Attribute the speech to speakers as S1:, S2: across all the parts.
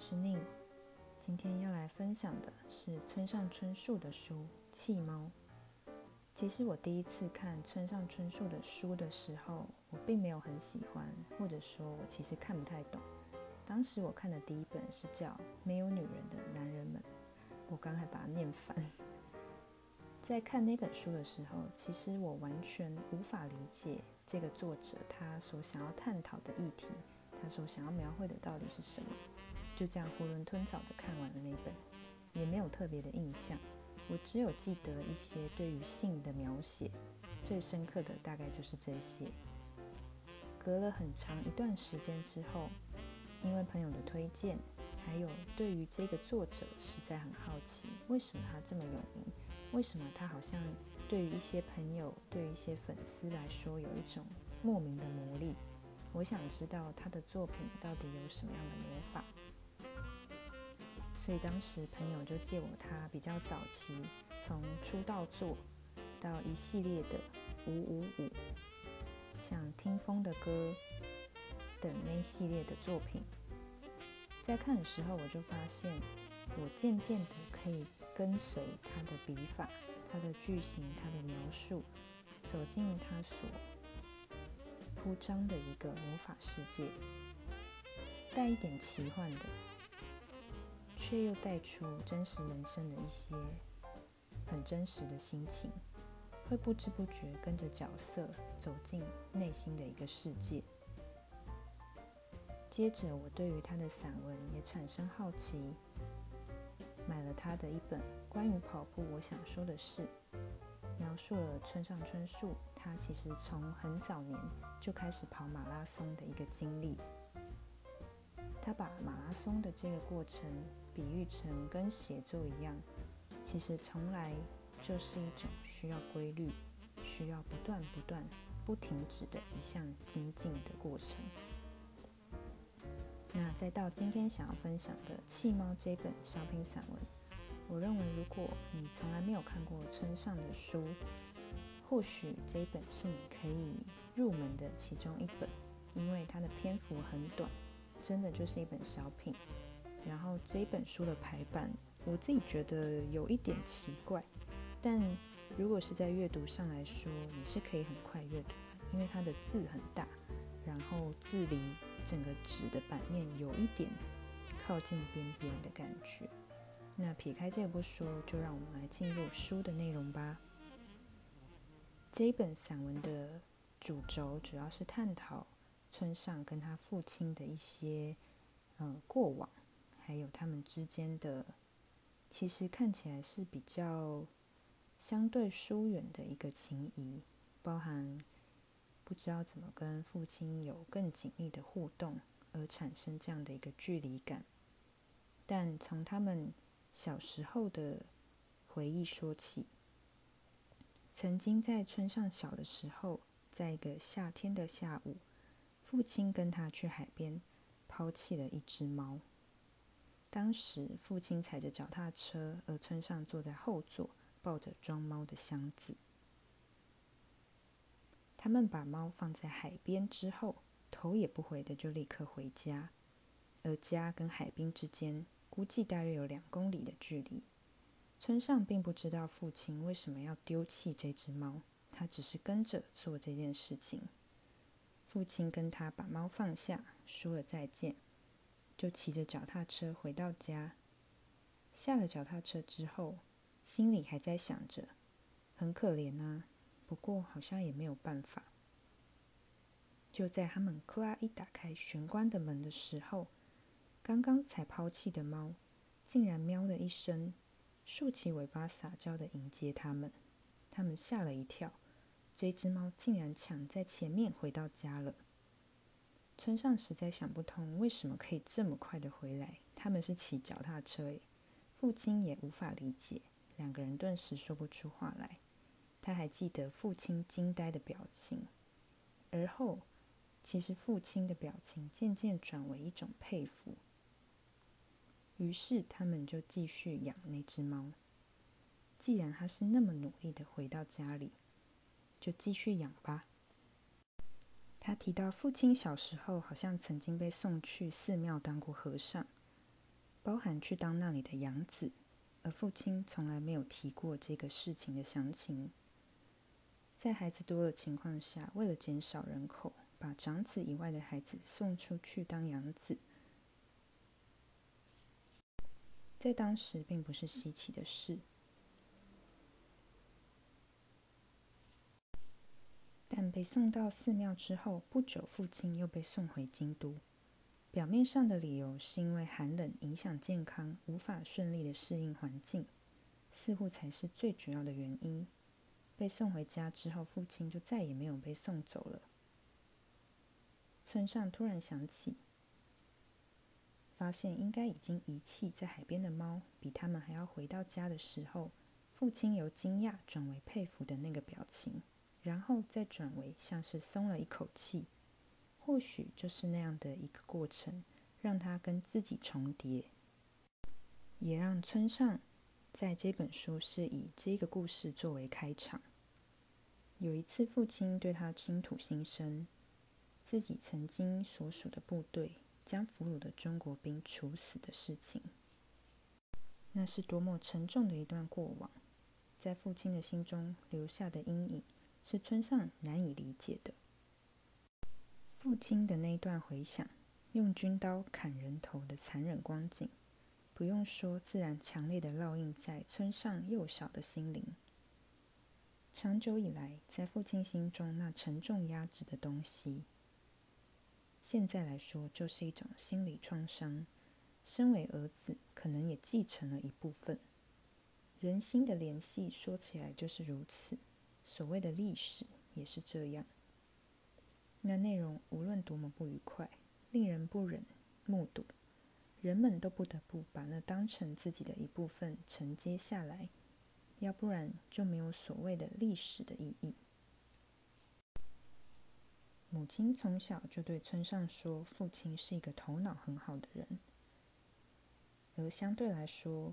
S1: 是宁，今天要来分享的是村上春树的书《弃猫》。其实我第一次看村上春树的书的时候，我并没有很喜欢，或者说我其实看不太懂。当时我看的第一本是叫《没有女人的男人们》，我刚还把它念反。在看那本书的时候，其实我完全无法理解这个作者他所想要探讨的议题，他所想要描绘的到底是什么。就这样囫囵吞枣的看完了那本，也没有特别的印象。我只有记得一些对于性的描写，最深刻的大概就是这些。隔了很长一段时间之后，因为朋友的推荐，还有对于这个作者实在很好奇，为什么他这么有名？为什么他好像对于一些朋友、对于一些粉丝来说有一种莫名的魔力？我想知道他的作品到底有什么样的魔法。所以当时朋友就借我他比较早期从出道作到一系列的五五五，像听风的歌等那系列的作品，在看的时候我就发现，我渐渐的可以跟随他的笔法、他的句型、他的描述，走进他所铺张的一个魔法世界，带一点奇幻的。却又带出真实人生的一些很真实的心情，会不知不觉跟着角色走进内心的一个世界。接着，我对于他的散文也产生好奇，买了他的一本关于跑步。我想说的是，描述了村上春树他其实从很早年就开始跑马拉松的一个经历。他把马拉松的这个过程。比喻成跟写作一样，其实从来就是一种需要规律、需要不断不断不停止的一项精进的过程。那再到今天想要分享的《弃猫》这本小品散文，我认为如果你从来没有看过村上的书，或许这一本是你可以入门的其中一本，因为它的篇幅很短，真的就是一本小品。然后这本书的排版，我自己觉得有一点奇怪，但如果是在阅读上来说，也是可以很快阅读，因为它的字很大，然后字离整个纸的版面有一点靠近边边的感觉。那撇开这不说，就让我们来进入书的内容吧。这一本散文的主轴主要是探讨村上跟他父亲的一些嗯过往。还有他们之间的，其实看起来是比较相对疏远的一个情谊，包含不知道怎么跟父亲有更紧密的互动，而产生这样的一个距离感。但从他们小时候的回忆说起，曾经在村上小的时候，在一个夏天的下午，父亲跟他去海边，抛弃了一只猫。当时，父亲踩着脚踏车，而村上坐在后座，抱着装猫的箱子。他们把猫放在海边之后，头也不回的就立刻回家。而家跟海滨之间，估计大约有两公里的距离。村上并不知道父亲为什么要丢弃这只猫，他只是跟着做这件事情。父亲跟他把猫放下，说了再见。就骑着脚踏车回到家，下了脚踏车之后，心里还在想着，很可怜啊，不过好像也没有办法。就在他们“啦”一打开玄关的门的时候，刚刚才抛弃的猫，竟然喵了一声，竖起尾巴撒娇的迎接他们。他们吓了一跳，这只猫竟然抢在前面回到家了。村上实在想不通，为什么可以这么快的回来？他们是骑脚踏车诶，父亲也无法理解，两个人顿时说不出话来。他还记得父亲惊呆的表情，而后，其实父亲的表情渐渐转为一种佩服。于是他们就继续养那只猫。既然他是那么努力的回到家里，就继续养吧。他提到，父亲小时候好像曾经被送去寺庙当过和尚，包含去当那里的养子，而父亲从来没有提过这个事情的详情。在孩子多的情况下，为了减少人口，把长子以外的孩子送出去当养子，在当时并不是稀奇的事。被送到寺庙之后不久，父亲又被送回京都。表面上的理由是因为寒冷影响健康，无法顺利的适应环境，似乎才是最主要的原因。被送回家之后，父亲就再也没有被送走了。村上突然想起，发现应该已经遗弃在海边的猫比他们还要回到家的时候，父亲由惊讶转为佩服的那个表情。然后再转为像是松了一口气，或许就是那样的一个过程，让他跟自己重叠，也让村上在这本书是以这个故事作为开场。有一次，父亲对他倾吐心声，自己曾经所属的部队将俘虏的中国兵处死的事情，那是多么沉重的一段过往，在父亲的心中留下的阴影。是村上难以理解的。父亲的那一段回想，用军刀砍人头的残忍光景，不用说，自然强烈的烙印在村上幼小的心灵。长久以来，在父亲心中那沉重压制的东西，现在来说就是一种心理创伤。身为儿子，可能也继承了一部分。人心的联系，说起来就是如此。所谓的历史也是这样。那内容无论多么不愉快，令人不忍目睹，人们都不得不把那当成自己的一部分承接下来，要不然就没有所谓的历史的意义。母亲从小就对村上说，父亲是一个头脑很好的人，而相对来说，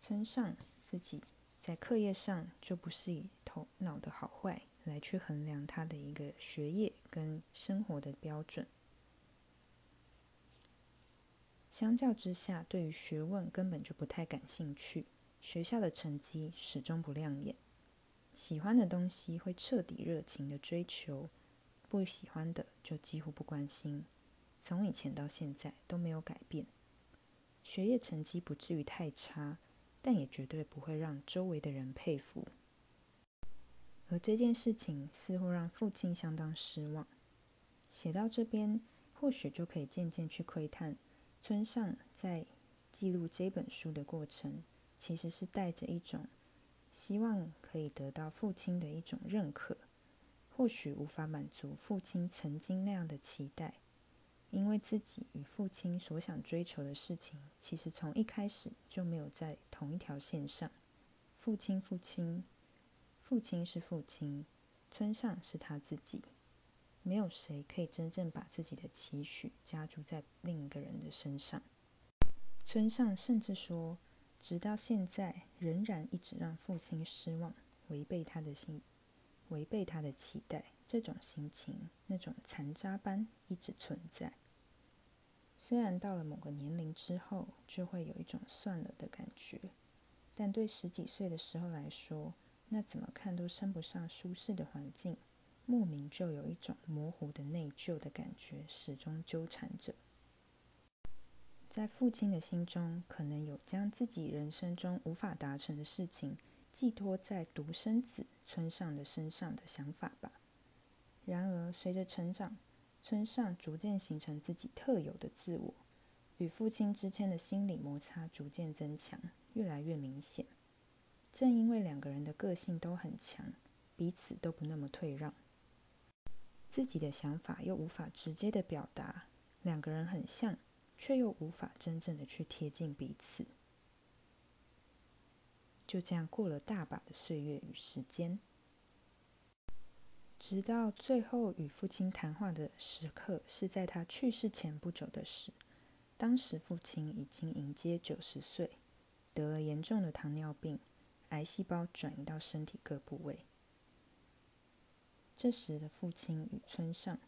S1: 村上自己。在课业上就不是以头脑的好坏来去衡量他的一个学业跟生活的标准。相较之下，对于学问根本就不太感兴趣，学校的成绩始终不亮眼。喜欢的东西会彻底热情的追求，不喜欢的就几乎不关心。从以前到现在都没有改变。学业成绩不至于太差。但也绝对不会让周围的人佩服，而这件事情似乎让父亲相当失望。写到这边，或许就可以渐渐去窥探村上在记录这本书的过程，其实是带着一种希望可以得到父亲的一种认可，或许无法满足父亲曾经那样的期待。因为自己与父亲所想追求的事情，其实从一开始就没有在同一条线上。父亲，父亲，父亲是父亲，村上是他自己，没有谁可以真正把自己的期许加注在另一个人的身上。村上甚至说，直到现在仍然一直让父亲失望，违背他的心，违背他的期待。这种心情，那种残渣般一直存在。虽然到了某个年龄之后，就会有一种算了的感觉，但对十几岁的时候来说，那怎么看都升不上舒适的环境，莫名就有一种模糊的内疚的感觉，始终纠缠着。在父亲的心中，可能有将自己人生中无法达成的事情，寄托在独生子村上的身上的想法吧。然而，随着成长，村上逐渐形成自己特有的自我，与父亲之间的心理摩擦逐渐增强，越来越明显。正因为两个人的个性都很强，彼此都不那么退让，自己的想法又无法直接的表达，两个人很像，却又无法真正的去贴近彼此。就这样过了大把的岁月与时间。直到最后与父亲谈话的时刻，是在他去世前不久的事。当时父亲已经迎接九十岁，得了严重的糖尿病，癌细胞转移到身体各部位。这时的父亲与村上，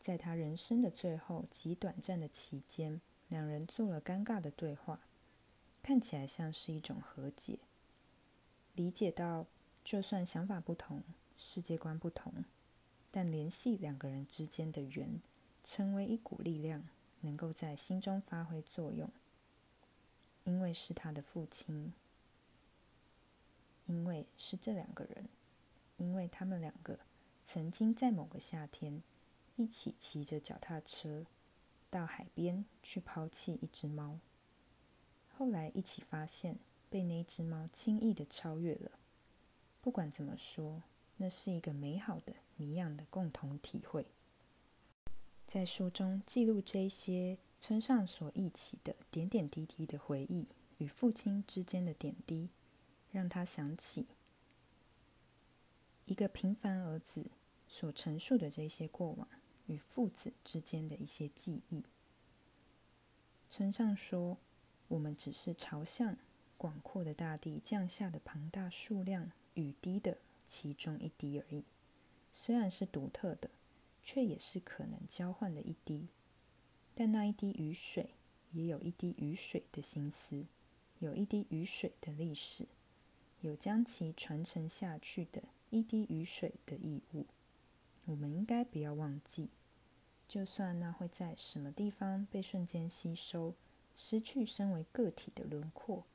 S1: 在他人生的最后极短暂的期间，两人做了尴尬的对话，看起来像是一种和解。理解到，就算想法不同、世界观不同，但联系两个人之间的缘，成为一股力量，能够在心中发挥作用。因为是他的父亲，因为是这两个人，因为他们两个曾经在某个夏天一起骑着脚踏车到海边去抛弃一只猫，后来一起发现被那只猫轻易的超越了。不管怎么说，那是一个美好的谜样的共同体会。在书中记录这些。村上所忆起的点点滴滴的回忆与父亲之间的点滴，让他想起一个平凡儿子所陈述的这些过往与父子之间的一些记忆。村上说：“我们只是朝向广阔的大地降下的庞大数量雨滴的其中一滴而已，虽然是独特的，却也是可能交换的一滴。”但那一滴雨水，也有一滴雨水的心思，有一滴雨水的历史，有将其传承下去的一滴雨水的义务。我们应该不要忘记，就算那会在什么地方被瞬间吸收，失去身为个体的轮廓，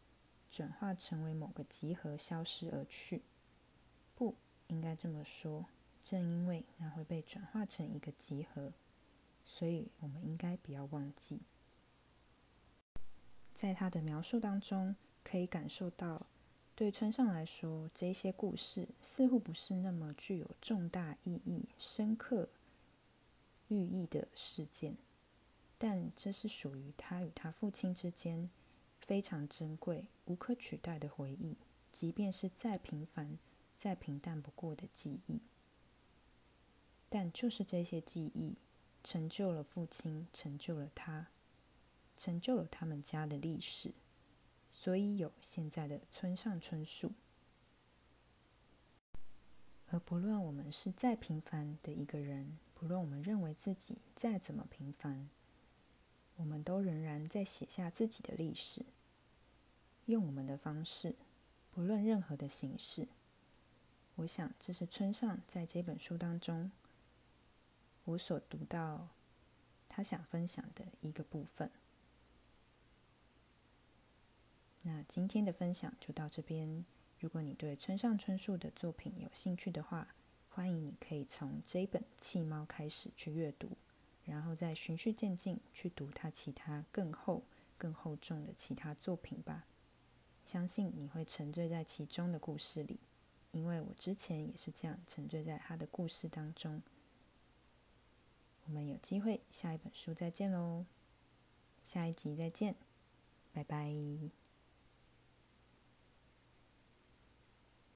S1: 转化成为某个集合，消失而去。应该这么说，正因为那会被转化成一个集合。所以，我们应该不要忘记，在他的描述当中，可以感受到，对村上来说，这些故事似乎不是那么具有重大意义、深刻寓意的事件，但这是属于他与他父亲之间非常珍贵、无可取代的回忆，即便是再平凡、再平淡不过的记忆，但就是这些记忆。成就了父亲，成就了他，成就了他们家的历史，所以有现在的村上春树。而不论我们是再平凡的一个人，不论我们认为自己再怎么平凡，我们都仍然在写下自己的历史，用我们的方式，不论任何的形式。我想，这是村上在这本书当中。我所读到他想分享的一个部分。那今天的分享就到这边。如果你对村上春树的作品有兴趣的话，欢迎你可以从这本《弃猫》开始去阅读，然后再循序渐进去读他其他更厚、更厚重的其他作品吧。相信你会沉醉在其中的故事里，因为我之前也是这样沉醉在他的故事当中。我们有机会下一本书再见喽，下一集再见，拜拜。